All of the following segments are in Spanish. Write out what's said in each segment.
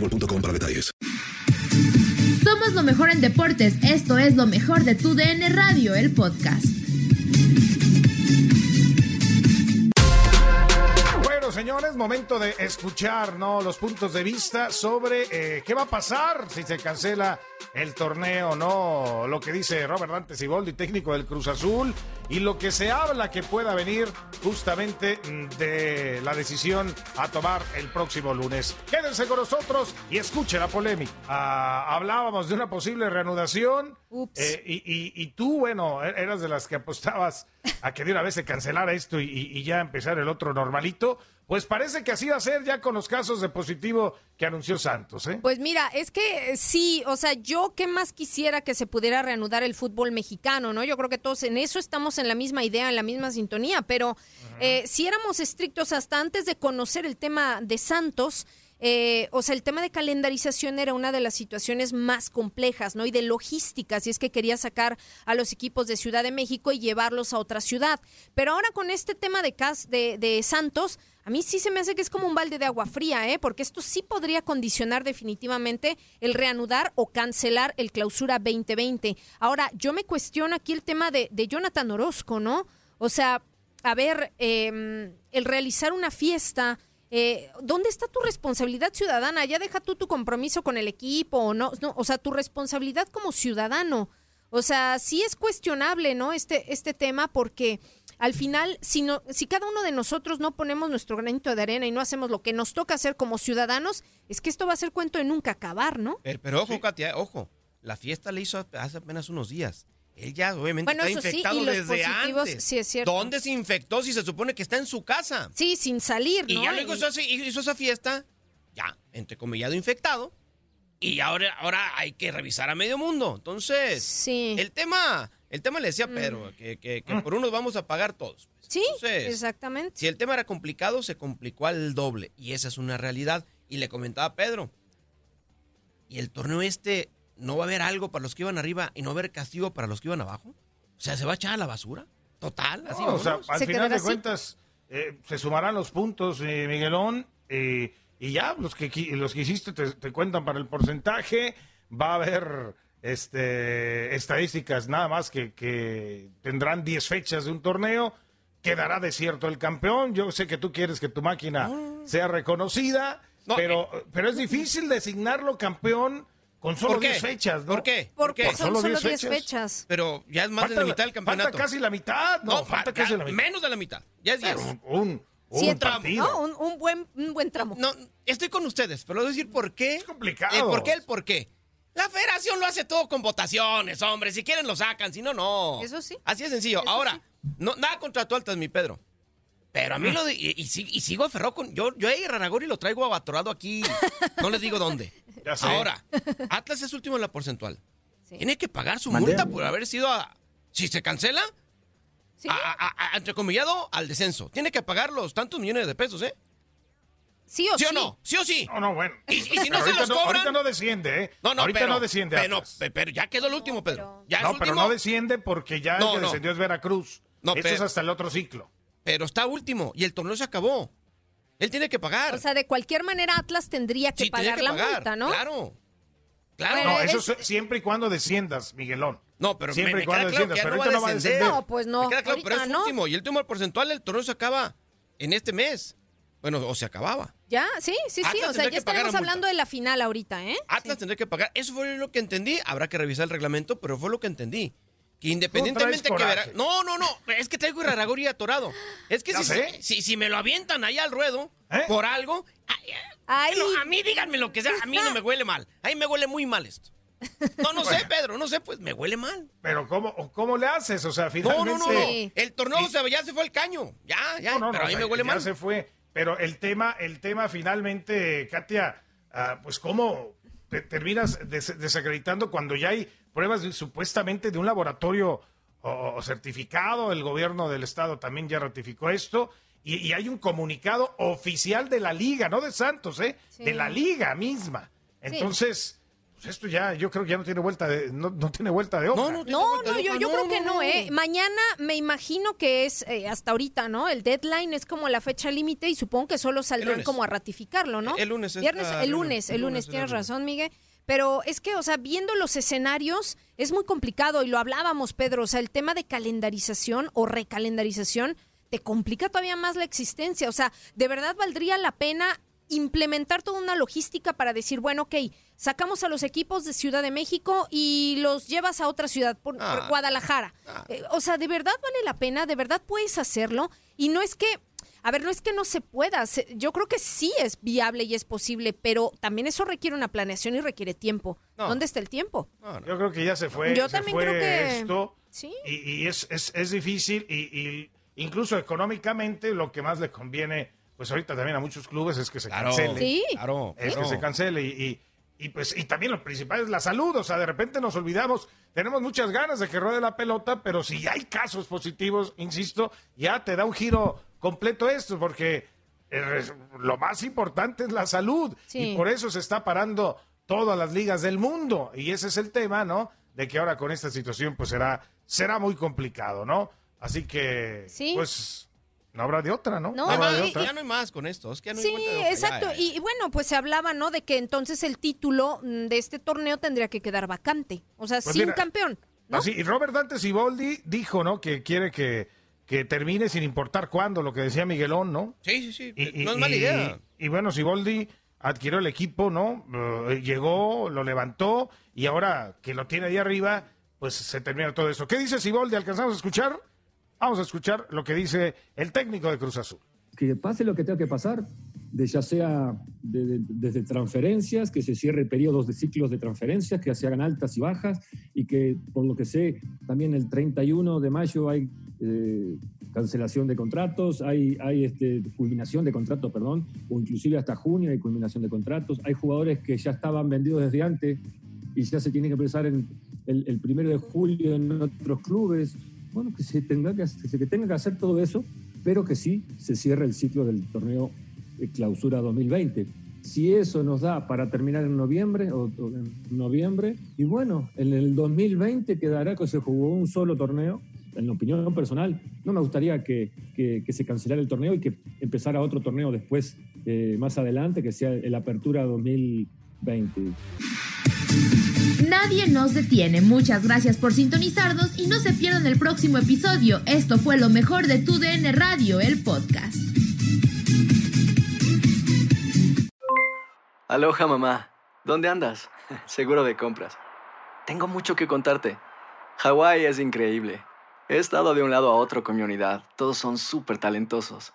boostmobile.com para detalles. Somos lo mejor en deportes. Esto es lo mejor de tu DN Radio, el podcast. Bueno, señores, momento de escuchar ¿no? los puntos de vista sobre eh, qué va a pasar si se cancela el torneo, ¿no? Lo que dice Robert Dante Siboldi, técnico del Cruz Azul, y lo que se habla que pueda venir justamente mm, de la decisión a tomar el próximo lunes. Quédense con nosotros y escuche la polémica. Ah, hablábamos de una posible reanudación. eh, y, y- y tú, bueno, e- eras de las que apostabas a que de una vez se cancelara esto y, y- y ya empezar el otro normalito. Pues parece que así va a ser ya con los casos de positivo que anunció Santos, ¿eh? Pues mira, es que eh, sí, o sea, yo qué más quisiera que se pudiera reanudar el fútbol mexicano, ¿no? Yo creo que todos en eso estamos en la misma idea, en la misma sintonía, pero eh, si éramos estrictos hasta antes de conocer el tema de Santos, eh, o sea, el tema de calendarización era una de las situaciones más complejas, ¿no? Y de logística, si es que quería sacar a los equipos de Ciudad de México y llevarlos a otra ciudad. Pero ahora con este tema de, Cas- de, de Santos, a mí sí se me hace que es como un balde de agua fría, ¿eh? Porque esto sí podría condicionar definitivamente el reanudar o cancelar el clausura 2020. Ahora, yo me cuestiono aquí el tema de, de Jonathan Orozco, ¿no? O sea, a ver, eh, el realizar una fiesta, eh, ¿dónde está tu responsabilidad ciudadana? Ya deja tú tu compromiso con el equipo o no, no, o sea, tu responsabilidad como ciudadano. O sea, sí es cuestionable, ¿no? Este, este tema porque al final, si, no, si cada uno de nosotros no ponemos nuestro granito de arena y no hacemos lo que nos toca hacer como ciudadanos, es que esto va a ser cuento de nunca acabar, ¿no? Pero, pero ojo, Katia, ojo. La fiesta le hizo hace apenas unos días. Él ya obviamente Bueno, está sí, infectado y los desde antes. sí es cierto. ¿Dónde se infectó si se supone que está en su casa? Sí, sin salir, Y ¿no? ya luego hizo, hizo esa fiesta, ya, entrecomillado infectado. Y ahora, ahora hay que revisar a medio mundo. Entonces, el tema, el tema le decía a Pedro, que, que- que por unos vamos a pagar todos. pues. Mm. Sí, Entonces, exactamente. Si el tema era complicado, se complicó al doble. Y esa es una realidad. Y le comentaba a Pedro. ¿Y el torneo este no va a haber algo para los que iban arriba y no va a haber castigo para los que iban abajo? O sea, ¿se va a echar a la basura? Total, así No, o sea, al final de cuentas, eh, se sumarán los puntos, eh, Miguelón, eh, y ya los que, los que hiciste te, te cuentan para el porcentaje. Va a haber este, estadísticas nada más que, que tendrán 10 fechas de un torneo. Quedará desierto el campeón. Yo sé que tú quieres que tu máquina sea reconocida, pero, pero es difícil designarlo campeón con solo ¿Por qué? 10 fechas, ¿no? ¿Por qué? ¿Por ¿Por son solo 10 fechas? Pero ya es más de Falta la la- mitad del campeonato. falta casi la mitad, no, falta fa- casi la mitad. Menos de la mitad. Ya es 10. Pero un, un- Sí, Un el tramo, partido. ¿no? Un, un buen, un buen tramo. No, estoy con ustedes, pero les voy a decir por qué. Es complicado. El por qué, el por qué. La federación lo hace todo con votaciones, hombre. Si quieren lo sacan, si no, no. Eso sí. Así de sencillo. Ahora, no, nada contra tu altas, mi Pedro. Pero a mí lo de, y, y sig- y sigo aferrado con. Yo, yo a Raragori lo traigo abatorado aquí. No les digo dónde. Ya sé. Ahora, Atlas es último en la porcentual. Sí. Tiene que pagar su Mandé. multa por haber sido a. Si se cancela, Sí. a, a- a- entrecomillado al descenso. Tiene que pagar los tantos millones de pesos, ¿eh? Sí o ¿Sí sí. o no? ¿Sí o sí? No, no, bueno. Y- y si no se ahorita los no- cobran- ahorita no desciende, ¿eh? No, no, ahorita pero, no desciende. pero, pero ya quedó el último, Pedro. Ya no, es pero último, no desciende porque ya el que no. descendió es Veracruz. No, Esto pero- es hasta el otro ciclo. pero está último y el torneo se acabó. Él tiene que pagar. O sea, de cualquier manera Atlas tendría que sí, pagar que la pagar. multa, ¿no? Claro. Claro. No, es- eso se- siempre y cuando desciendas, Miguelón. No, pero Siempre me, queda claro que ya no va a no va a descender. descender. No, pues no, Me queda claro, pero es no. último. Y el último porcentual, el torneo se acaba en este mes. Bueno, o se acababa. Ya, sí, sí, sí. O sea, ya estaremos la hablando de la final ahorita, ¿eh? Atlas tendría que pagar. Eso fue lo que entendí. Habrá que revisar el reglamento, pero fue lo que entendí. Que independientemente que verá. No, no, no. Es que traigo Iraragori atorado. Es que si, si, si me lo avientan ahí al ruedo ¿Eh? por algo. ay, Ay, bueno, a mí díganme lo que sea. A mí no me huele mal. A mí me huele muy mal esto. No, no sé, Pedro. No sé, pues me huele mal. Pero ¿cómo, ¿cómo le haces? O sea, finalmente... no, no. no. Sí. El torneo se- ya se fue al caño. Ya, ya. No, no, no, pero a mí me huele ya mal. se fue. Pero el tema, el tema finalmente, Katia, ah, pues cómo te terminas des- desacreditando cuando ya hay pruebas de- supuestamente de un laboratorio o, o certificado, el gobierno del estado también ya ratificó esto, y, y hay un comunicado oficial de la liga, no de Santos, ¿eh? Sí. De la liga misma. Entonces, pues esto ya, yo creo que ya no tiene vuelta de, no, no tiene vuelta de hoja. No, no, No, no, yo, yo No, creo que no, no, ¿eh? Mañana me imagino que es eh, hasta ahorita, ¿no? El deadline es como la fecha límite y supongo que solo saldrán lunes. como a ratificarlo, ¿no? El lunes es Viernes, la el lunes, El el lunes lunes, es la tienes razón, Miguel. Pero es que, o sea, viendo los escenarios es muy complicado y lo hablábamos, Pedro. O sea, el tema de calendarización o recalendarización te complica todavía más la existencia. O sea, ¿de verdad valdría la pena implementar toda una logística para decir, bueno, ok, sacamos a los equipos de Ciudad de México y los llevas a otra ciudad, por, por Ah. Guadalajara? Eh, o sea, ¿de verdad vale la pena? ¿De verdad puedes hacerlo? Y no es que, a ver, no es que no se pueda. se- yo creo que sí es viable y es posible, pero también eso requiere una planeación y requiere tiempo. No. ¿Dónde está el tiempo? No, no. Yo creo que ya se fue. Yo se también fue creo que- esto. Sí. Y, y es, es, es difícil y, y incluso económicamente lo que más le conviene, pues ahorita también a muchos clubes es que se Claro. cancele. Sí. Claro. Es claro. que se cancele y, y, y, pues y también lo principal es la salud, o sea, de repente nos olvidamos, tenemos muchas ganas de que ruede la pelota, pero si hay casos positivos, insisto, ya te da un giro completo esto, porque eh, lo más importante es la salud Sí. y por eso se está parando todas las ligas del mundo y ese es el tema, ¿no? De que ahora con esta situación pues será será muy complicado, ¿no? Así que Sí. pues no habrá de otra, ¿no? No, No hay habrá de otra. ya no hay más con esto. Es que ya no hay Sí, vuelta de exacto. ya, ya. Y, bueno, pues se hablaba, ¿no? De que entonces el título mm, de este torneo tendría que quedar vacante. O sea, Pues sin mira, campeón. ¿no? Así, y Robert Dante Siboldi dijo, ¿no? Que quiere que, que termine sin importar cuándo, lo que decía Miguelón, ¿no? Sí, sí, sí. Y, no es mala idea. Y, bueno, Siboldi adquirió el equipo, ¿no? Eh, llegó, lo levantó y ahora que lo tiene ahí arriba, pues se termina todo eso. ¿Qué dice Siboldi? ¿Alcanzamos a escuchar? Vamos a escuchar lo que dice el técnico de Cruz Azul. que pase lo que tenga que pasar, de ya sea de- de- desde transferencias, que se cierre periodos de ciclos de transferencias, que se hagan altas y bajas, y que por lo que sé, también el 31 de mayo hay eh, cancelación de contratos, hay, hay este, culminación de contratos, perdón, o inclusive hasta junio hay culminación de contratos, hay jugadores que ya estaban vendidos desde antes y ya se tienen que empezar en el, el primero de julio en otros clubes. Bueno, que se tenga que, que tenga que hacer todo eso, pero que sí se cierre el ciclo del torneo de clausura 2020. Si eso nos da para terminar en noviembre, o, en noviembre, y bueno, en el 2020 quedará que se jugó un solo torneo. En la opinión personal, no me gustaría que, que- que se cancelara el torneo y que empezara otro torneo después, eh, más adelante, que sea el Apertura 2020. Nadie nos detiene. Muchas gracias por sintonizarnos y no se pierdan el próximo episodio. Esto fue lo mejor de Tu DN Radio, el podcast. Aloha mamá, ¿dónde andas? Seguro de compras. Tengo mucho que contarte. Hawái es increíble. He estado de un lado a otro con mi unidad. Todos son súper talentosos.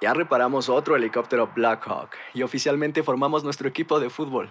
Ya reparamos otro helicóptero Blackhawk y oficialmente formamos nuestro equipo de fútbol.